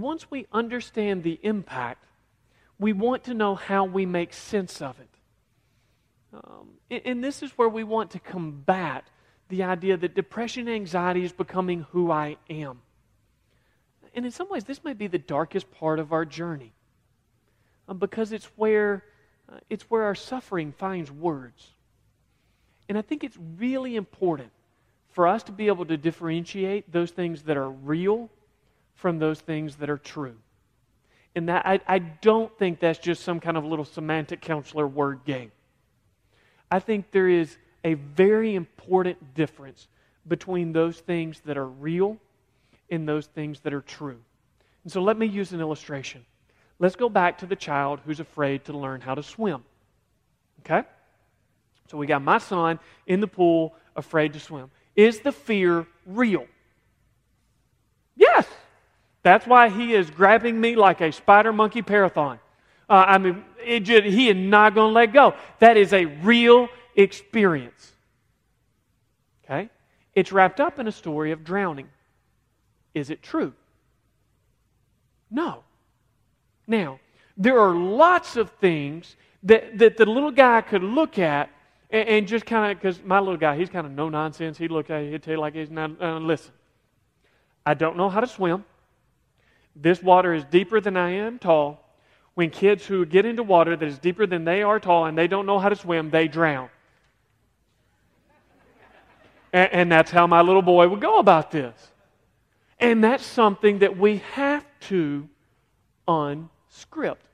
Once we understand the impact, we want to know how we make sense of it. Um, and, and this is where we want to combat the idea that depression and anxiety is becoming who I am. And in some ways, this may be the darkest part of our journey um, because it's where, uh, it's where our suffering finds words. And I think it's really important for us to be able to differentiate those things that are real from those things that are true. And that I, I don't think that's just some kind of little semantic counselor word game. I think there is a very important difference between those things that are real and those things that are true. And so let me use an illustration. Let's go back to the child who's afraid to learn how to swim. Okay? So we got my son in the pool, afraid to swim. Is the fear real? Yes. That's why he is grabbing me like a spider monkey parathon. Uh, I mean, just, he is not going to let go. That is a real experience. Okay? It's wrapped up in a story of drowning. Is it true? No. Now, there are lots of things that, that the little guy could look at and, and just kind of, because my little guy, he's kind of no nonsense. He'd look at you, he'd tell you like he's not, uh, listen, I don't know how to swim. This water is deeper than I am tall. When kids who get into water that is deeper than they are tall and they don't know how to swim, they drown. And, and that's how my little boy would go about this. And that's something that we have to unscript.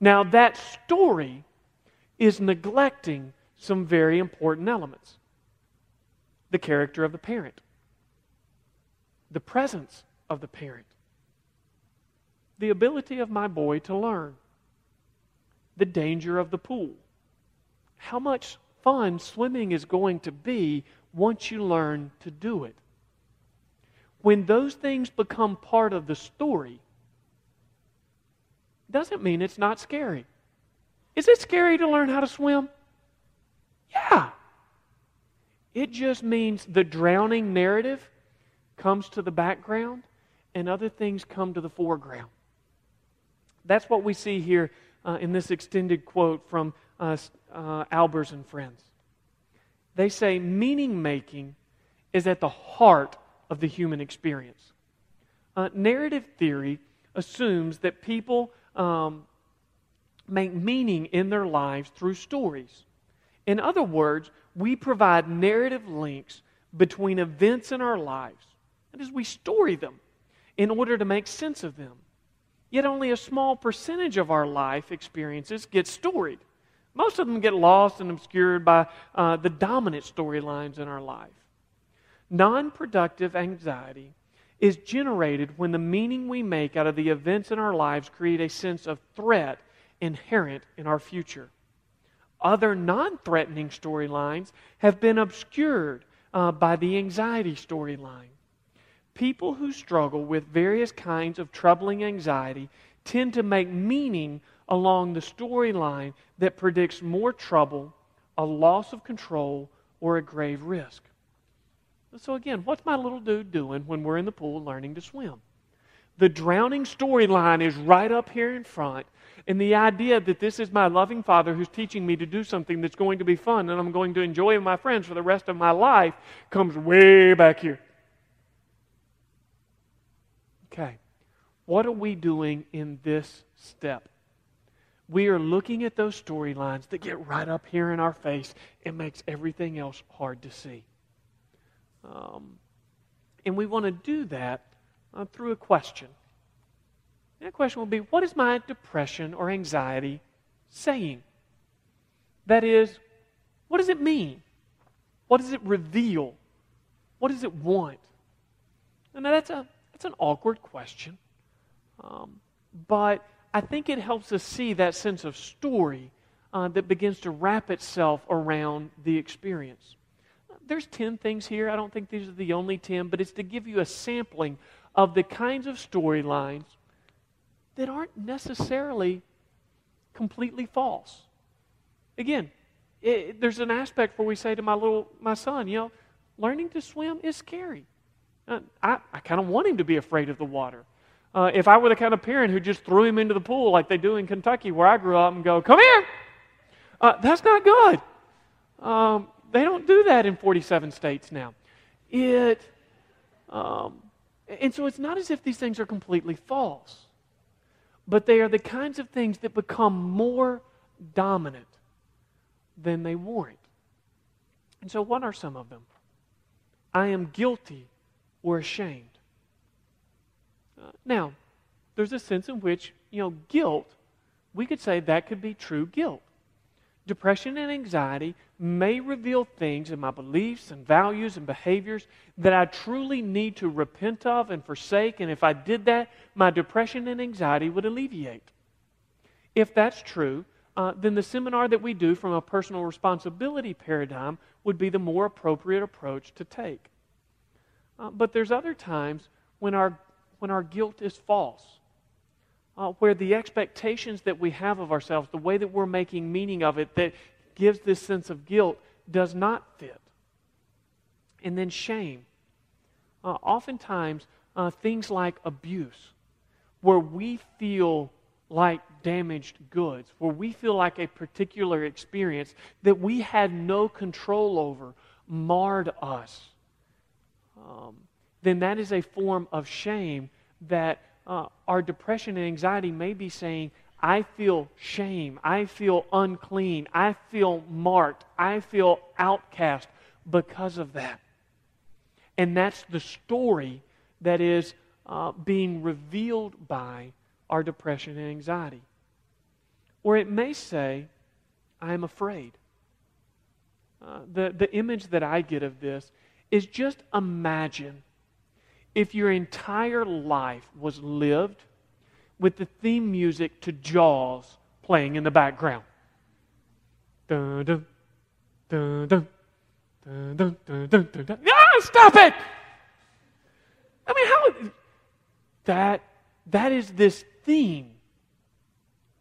Now, that story is neglecting some very important elements the character of the parent, the presence of the parent, the ability of my boy to learn, the danger of the pool, how much fun swimming is going to be once you learn to do it. When those things become part of the story, doesn't mean it's not scary. Is it scary to learn how to swim? Yeah. It just means the drowning narrative comes to the background and other things come to the foreground. That's what we see here uh, in this extended quote from uh, uh, Albers and Friends. They say meaning making is at the heart of the human experience. Uh, narrative theory assumes that people um, make meaning in their lives through stories. In other words, we provide narrative links between events in our lives, and as we story them in order to make sense of them. Yet only a small percentage of our life experiences get storied. Most of them get lost and obscured by uh, the dominant storylines in our life. Non productive anxiety is generated when the meaning we make out of the events in our lives create a sense of threat inherent in our future. Other non threatening storylines have been obscured uh, by the anxiety storyline. People who struggle with various kinds of troubling anxiety tend to make meaning along the storyline that predicts more trouble, a loss of control, or a grave risk. So, again, what's my little dude doing when we're in the pool learning to swim? The drowning storyline is right up here in front, and the idea that this is my loving father who's teaching me to do something that's going to be fun and I'm going to enjoy with my friends for the rest of my life comes way back here. Okay, what are we doing in this step? we are looking at those storylines that get right up here in our face and makes everything else hard to see. Um, and we want to do that uh, through a question. And that question will be what is my depression or anxiety saying? That is, what does it mean? What does it reveal? What does it want? And that's, a, that's an awkward question. Um, but I think it helps us see that sense of story uh, that begins to wrap itself around the experience. There's 10 things here. I don't think these are the only 10, but it's to give you a sampling of the kinds of storylines that aren't necessarily completely false. Again, it, there's an aspect where we say to my little my son, you know, learning to swim is scary. Uh, I, I kind of want him to be afraid of the water. Uh, if I were the kind of parent who just threw him into the pool like they do in Kentucky, where I grew up, and go, "Come here," uh, that's not good. Um, they don't do that in 47 states now. It, um, and so it's not as if these things are completely false, but they are the kinds of things that become more dominant than they warrant. And so, what are some of them? I am guilty or ashamed. Now, there's a sense in which, you know, guilt, we could say that could be true guilt. Depression and anxiety may reveal things in my beliefs and values and behaviors that I truly need to repent of and forsake, and if I did that, my depression and anxiety would alleviate. If that's true, uh, then the seminar that we do from a personal responsibility paradigm would be the more appropriate approach to take. Uh, but there's other times when our, when our guilt is false, uh, where the expectations that we have of ourselves, the way that we're making meaning of it, that gives this sense of guilt, does not fit. And then shame. Uh, oftentimes, uh, things like abuse, where we feel like damaged goods, where we feel like a particular experience that we had no control over marred us, um, then that is a form of shame that uh, our depression and anxiety may be saying, I feel shame. I feel unclean. I feel marked. I feel outcast because of that. And that's the story that is uh, being revealed by our depression and anxiety. Or it may say, I am afraid. Uh, the, the image that I get of this is just imagine if your entire life was lived with the theme music to Jaws playing in the background. Ah, stop it! I mean, how that that is this theme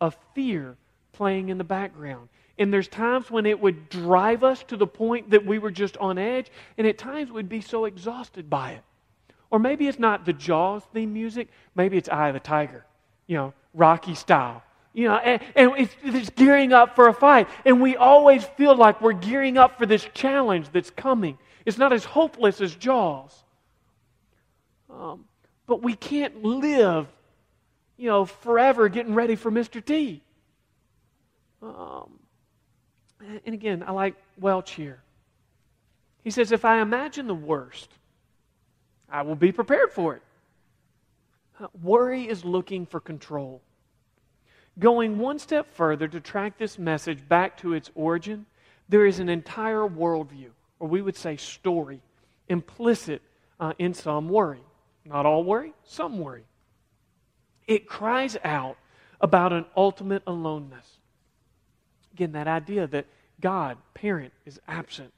of fear playing in the background. And there's times when it would drive us to the point that we were just on edge, and at times we'd be so exhausted by it. Or maybe it's not the Jaws theme music, maybe it's Eye of the Tiger, you know, Rocky style. You know, and, and it's, it's gearing up for a fight. And we always feel like we're gearing up for this challenge that's coming. It's not as hopeless as Jaws. Um, but we can't live you know, forever getting ready for Mr. T. Um, and again, I like Welch here. He says, if I imagine the worst, I will be prepared for it. Uh, worry is looking for control. Going one step further to track this message back to its origin, there is an entire worldview, or we would say story, implicit uh, in some worry. Not all worry, some worry. It cries out about an ultimate aloneness. Again, that idea that God, parent, is absent.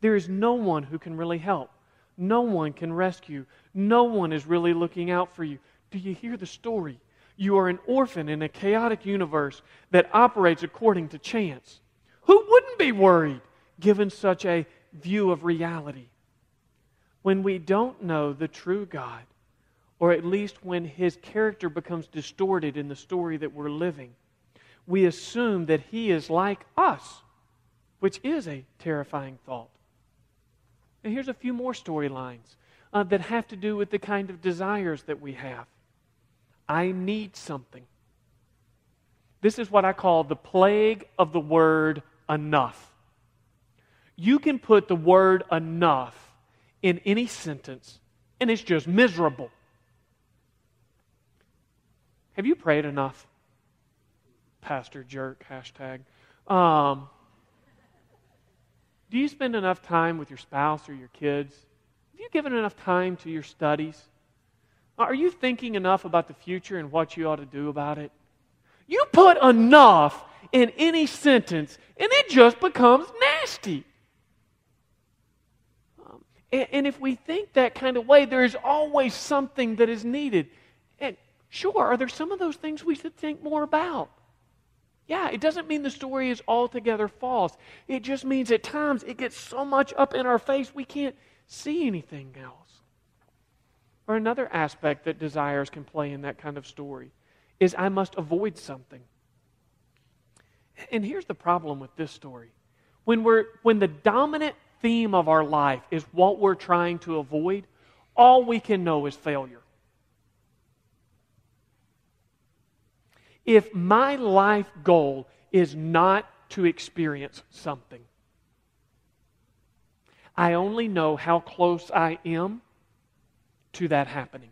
There is no one who can really help. No one can rescue. No one is really looking out for you. Do you hear the story? You are an orphan in a chaotic universe that operates according to chance. Who wouldn't be worried given such a view of reality? When we don't know the true God, or at least when his character becomes distorted in the story that we're living, we assume that he is like us, which is a terrifying thought. And here's a few more storylines uh, that have to do with the kind of desires that we have. I need something. This is what I call the plague of the word enough. You can put the word enough in any sentence, and it's just miserable. Have you prayed enough? Pastor jerk, hashtag. Um, do you spend enough time with your spouse or your kids? Have you given enough time to your studies? Are you thinking enough about the future and what you ought to do about it? You put enough in any sentence, and it just becomes nasty. Um, and, and if we think that kind of way, there is always something that is needed. And sure, are there some of those things we should think more about? Yeah, it doesn't mean the story is altogether false. It just means at times it gets so much up in our face we can't see anything else. Or another aspect that desires can play in that kind of story is I must avoid something. And here's the problem with this story. When, we're, when the dominant theme of our life is what we're trying to avoid, all we can know is failure. If my life goal is not to experience something, I only know how close I am to that happening.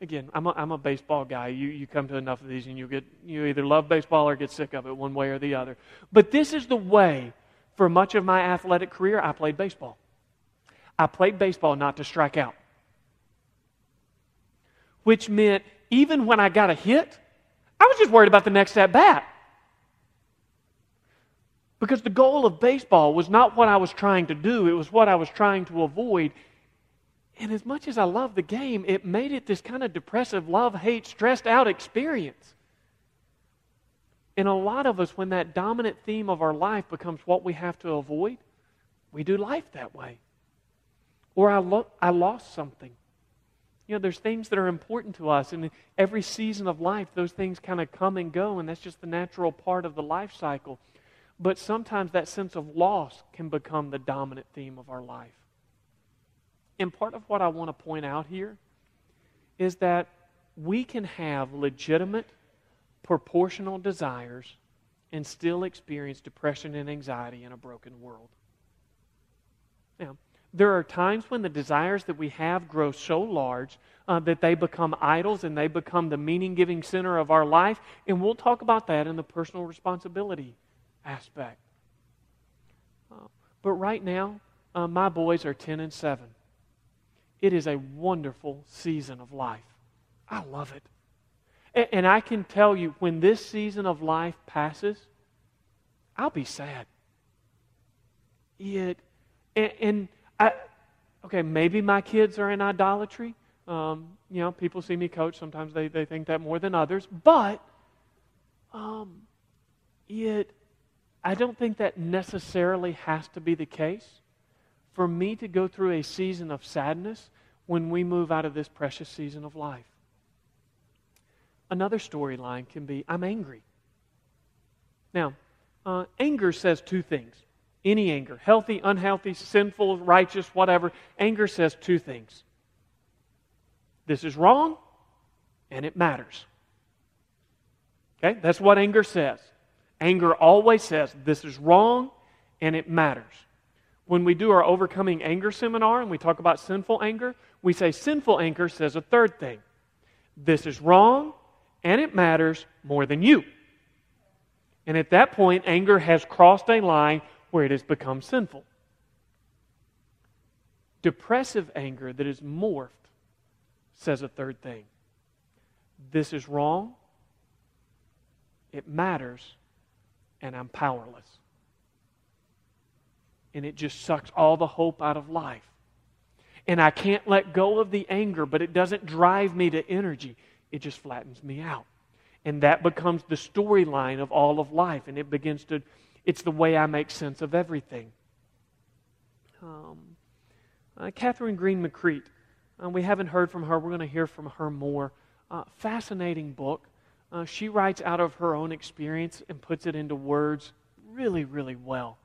Again, I'm a, I'm a baseball guy. You, you come to enough of these and you, get, you either love baseball or get sick of it one way or the other. But this is the way, for much of my athletic career, I played baseball. I played baseball not to strike out, which meant even when I got a hit, I was just worried about the next at bat. Because the goal of baseball was not what I was trying to do, it was what I was trying to avoid. And as much as I love the game, it made it this kind of depressive, love, hate, stressed out experience. And a lot of us, when that dominant theme of our life becomes what we have to avoid, we do life that way. Or I, lo- I lost something. You know, there's things that are important to us, and every season of life, those things kind of come and go, and that's just the natural part of the life cycle. But sometimes that sense of loss can become the dominant theme of our life. And part of what I want to point out here is that we can have legitimate, proportional desires and still experience depression and anxiety in a broken world. Now, there are times when the desires that we have grow so large uh, that they become idols and they become the meaning giving center of our life. And we'll talk about that in the personal responsibility aspect. Uh, but right now, uh, my boys are 10 and 7. It is a wonderful season of life. I love it. And, and I can tell you, when this season of life passes, I'll be sad. It, and, and Okay, maybe my kids are in idolatry. Um, you know, people see me coach. Sometimes they, they think that more than others. But um, it, I don't think that necessarily has to be the case for me to go through a season of sadness when we move out of this precious season of life. Another storyline can be I'm angry. Now, uh, anger says two things. Any anger, healthy, unhealthy, sinful, righteous, whatever, anger says two things. This is wrong, and it matters. Okay? That's what anger says. Anger always says, this is wrong, and it matters when we do our overcoming anger seminar and we talk about sinful anger, we say sinful anger says a third thing. This is wrong and it matters more than you. And at that point, anger has crossed a line where it has become sinful. Depressive anger that is morphed says a third thing. This is wrong, it matters, and I'm powerless and it just sucks all the hope out of life. And I can't let go of the anger, but it doesn't drive me to energy. It just flattens me out. And that becomes the storyline of all of life. And it begins to, it's the way I make sense of everything. Um, uh, Kathryn Greene-McCreight, uh, we haven't heard from her. We're going to hear from her more. Uh, fascinating book. Uh, she writes out of her own experience and puts it into words really, really well.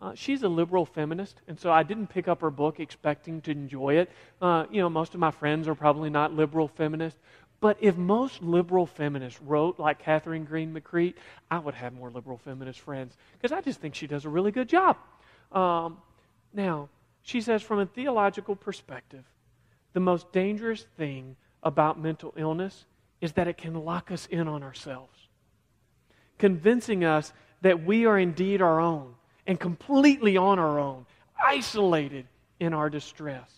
Uh, she's a liberal feminist, and so I didn't pick up her book expecting to enjoy it. Uh, you know, most of my friends are probably not liberal feminists. But if most liberal feminists wrote like Kathryn Greene-McCreight, I would have more liberal feminist friends because I just think she does a really good job. Um, now, she says, from a theological perspective, the most dangerous thing about mental illness is that it can lock us in on ourselves, convincing us that we are indeed our own and completely on our own, isolated in our distress.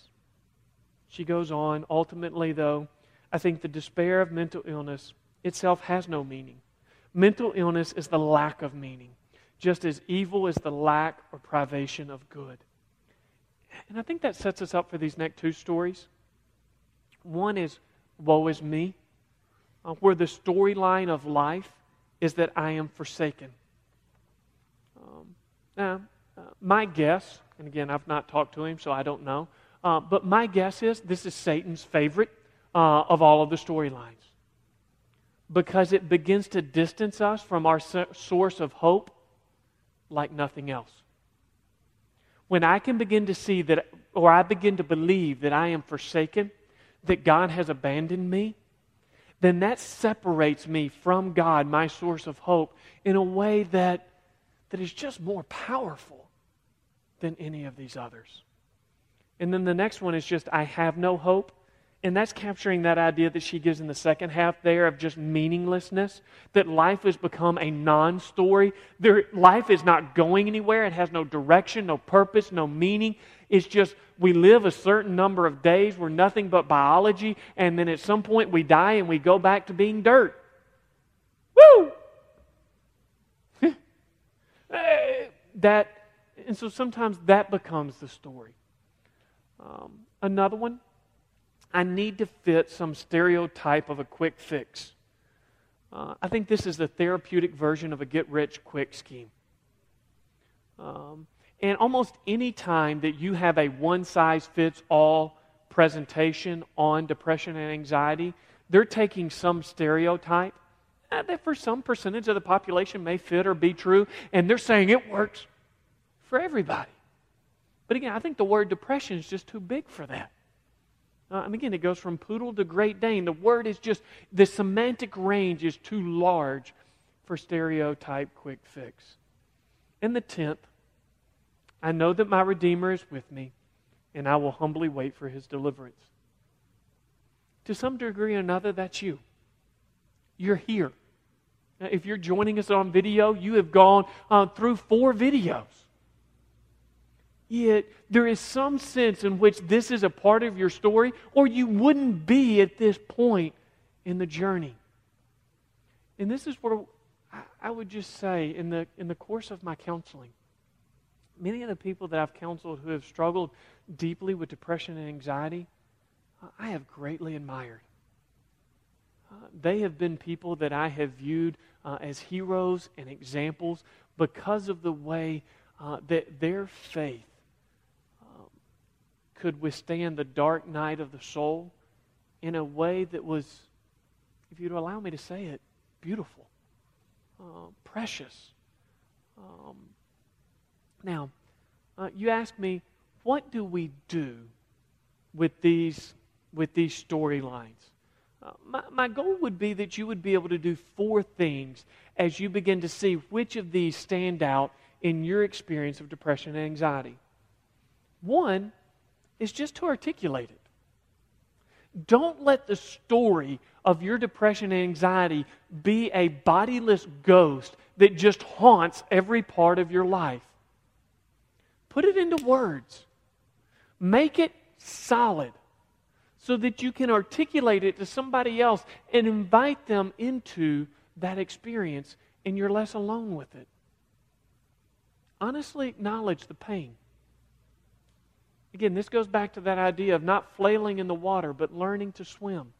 She goes on, ultimately, though, I think the despair of mental illness itself has no meaning. Mental illness is the lack of meaning, just as evil is the lack or privation of good. And I think that sets us up for these next two stories. One is, Woe is me, uh, where the storyline of life is that I am forsaken. Um, now, uh, my guess, and again, I've not talked to him, so I don't know, uh, but my guess is this is Satan's favorite uh, of all of the storylines because it begins to distance us from our source of hope like nothing else. When I can begin to see that, or I begin to believe that I am forsaken, that God has abandoned me, then that separates me from God, my source of hope, in a way that, that is just more powerful than any of these others. And then the next one is just, I have no hope. And that's capturing that idea that she gives in the second half there of just meaninglessness, that life has become a non story. Life is not going anywhere. It has no direction, no purpose, no meaning. It's just we live a certain number of days. We're nothing but biology. And then at some point we die and we go back to being dirt. Woo! that, and so sometimes that becomes the story. Um, another one I need to fit some stereotype of a quick fix. Uh, I think this is the therapeutic version of a get rich quick scheme. Um, and almost any time that you have a one size fits all presentation on depression and anxiety, they're taking some stereotype uh, that for some percentage of the population may fit or be true, and they're saying it works for everybody. But again, I think the word depression is just too big for that. Uh, and again, it goes from poodle to Great Dane. The word is just, the semantic range is too large for stereotype quick fix. And the tenth, I know that my Redeemer is with me, and I will humbly wait for his deliverance. To some degree or another, that's you. You're here. Now, if you're joining us on video, you have gone uh, through four videos. Yet there is some sense in which this is a part of your story, or you wouldn't be at this point in the journey. And this is where I would just say, in the, in the course of my counseling, many of the people that I've counseled who have struggled deeply with depression and anxiety, uh, I have greatly admired. Uh, they have been people that I have viewed uh, as heroes and examples because of the way uh, that their faith could withstand the dark night of the soul in a way that was, if you'd allow me to say it, beautiful, uh, precious. Um, now, uh, you ask me, what do we do with these with these storylines? Uh, my, my goal would be that you would be able to do four things as you begin to see which of these stand out in your experience of depression and anxiety. One is just to articulate it. Don't let the story of your depression and anxiety be a bodiless ghost that just haunts every part of your life. Put it into words. Make it solid so that you can articulate it to somebody else and invite them into that experience and you're less alone with it. Honestly acknowledge the pain. Again, this goes back to that idea of not flailing in the water, but learning to swim.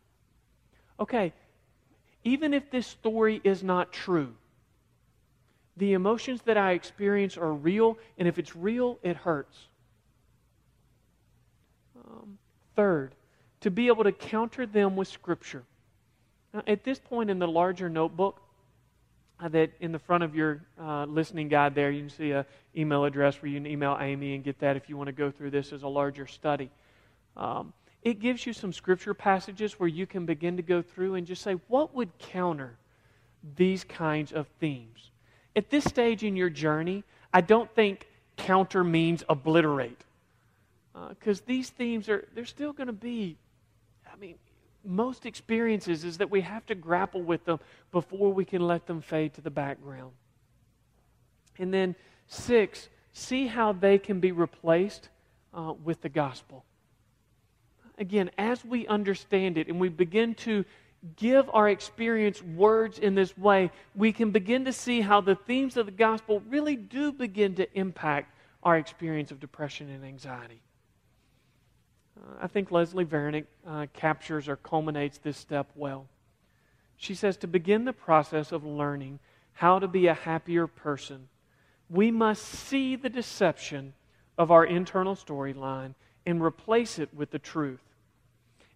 Okay, even if this story is not true, the emotions that I experience are real, and if it's real, it hurts. Um, third, to be able to counter them with Scripture. Now, at this point in the larger notebook, that in the front of your uh, listening guide there, you can see an email address where you can email Amy and get that if you want to go through this as a larger study. Um, it gives you some scripture passages where you can begin to go through and just say, what would counter these kinds of themes? At this stage in your journey, I don't think counter means obliterate. Because uh, these themes are, they're still going to be, I mean, most experiences is that we have to grapple with them before we can let them fade to the background. And then, six, see how they can be replaced uh, with the gospel. again, as we understand it and we begin to give our experience words in this way, we can begin to see how the themes of the gospel really do begin to impact our experience of depression and anxiety. Uh, I think Leslie Vernick uh, captures or culminates this step well. She says to begin the process of learning how to be a happier person, we must see the deception of our internal storyline and replace it with the truth.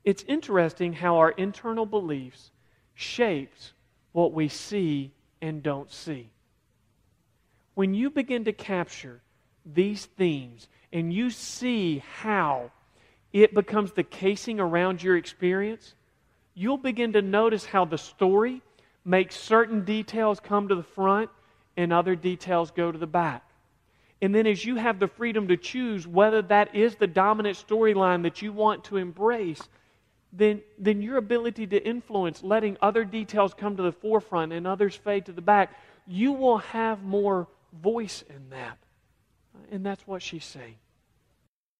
It's interesting how our internal beliefs shapes what we see and don't see. When you begin to capture these themes and you see how it becomes the casing around your experience, you'll begin to notice how the story makes certain details come to the front and other details go to the back. And then, as you have the freedom to choose whether that is the dominant storyline that you want to embrace, then, then your ability to influence, letting other details come to the forefront and others fade to the back, you will have more voice in that. And that's what she's saying.